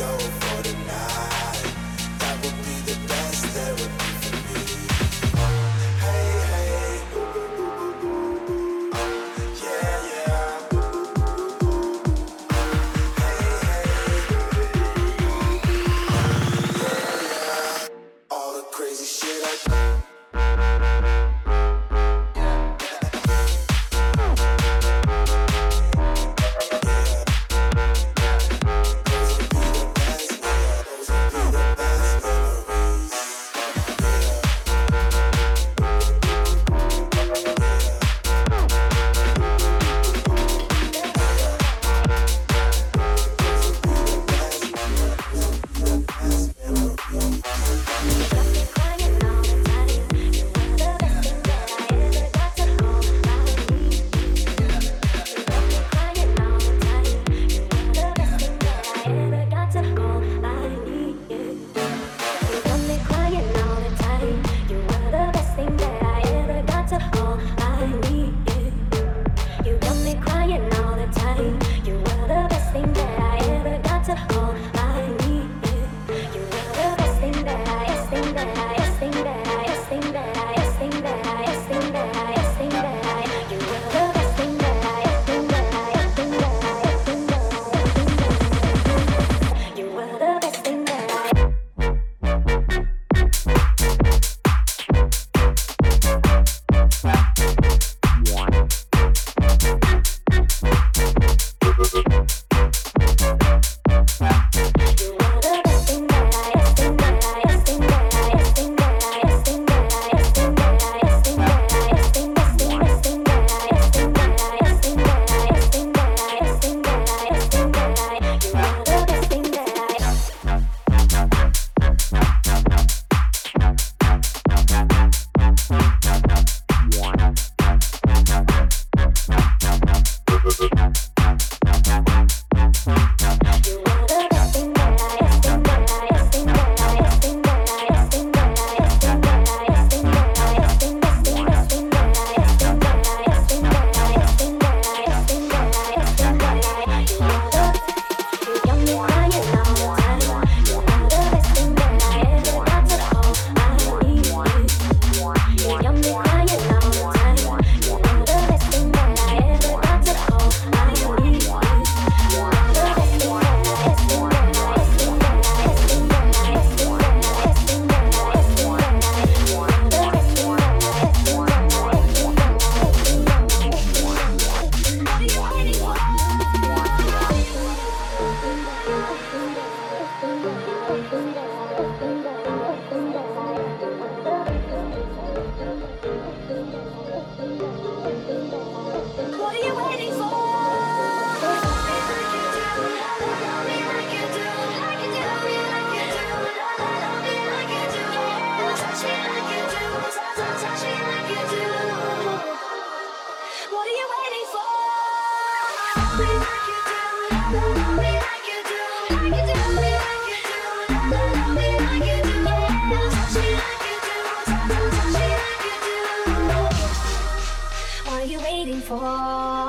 go you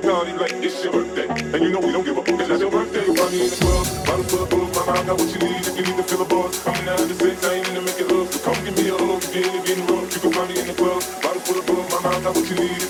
party like it's your birthday. And you know we don't give up, cause that's your birthday. Party in the club, bottle full of booze. my mind got what you need if you need to fill a bar. I'm of the six, I ain't in the make it love. So come give me a hug if you ain't getting rough. You can find me in the club, bottle full of booze. my mind got what you need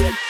Yeah.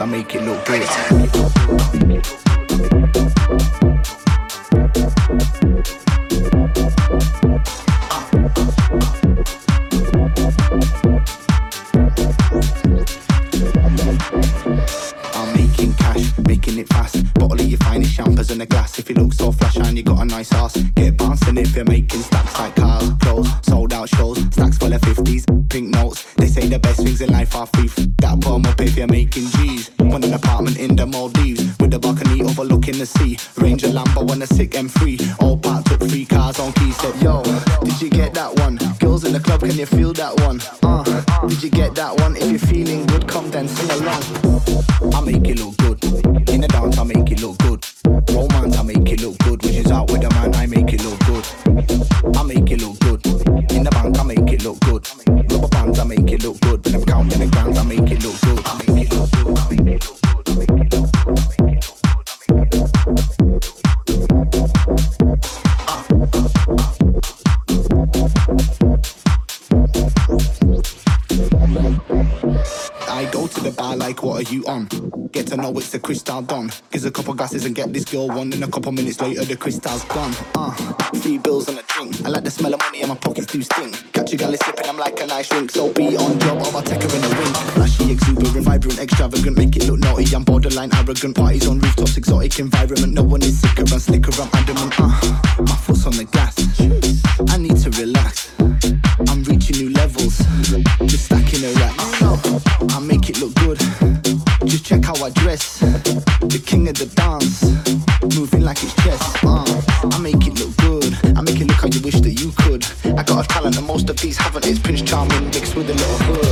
I make it look good. If you look so flash and you got a nice ass, get bouncing if you're making stacks like cars, clothes, sold out shows, stacks full of 50s, pink notes. They say the best things in life are free. That 'em up if you're making G's. Want an apartment in the Maldives with a balcony overlooking the sea. Range a Lambo on a sick M3. All parked up, three cars on keys. Said, Yo, did you get that one? Girls in the club, can you feel that one? Uh, did you get that one? If you're feeling good, come then sing along. I make it look good. In the dance, I make it look good. Romance, I make it look good. Which is out with the man, I make it look good. I make it look good. In the bank, I make it look good. Rubber bands, I make it look good. When I'm counting the grams, I make it look good. I make it look good. I make it look good. I go to the bar like, what are you on? Get to know it's the crystal dawn. Gives a couple glasses and get this girl one. And a couple minutes later, the crystal's gone. Uh, three bills and a drink. I like the smell of money and my pockets do stink. Catch a gal sipping, I'm like a nice drink. So be on job I'll take her in a wink. Flashy, exuberant, vibrant, extravagant. Make it look naughty, I'm borderline arrogant. Parties on rooftops, exotic environment. No one is sicker and slicker, I'm adamant. Uh, my foot's on the gas. I need to relax. I'm reaching new levels. Check how I dress. The king of the dance. Moving like it's chess. Uh, I make it look good. I make it look how you wish that you could. I got a talent that most of these haven't. It's Prince Charming mixed with a little hood.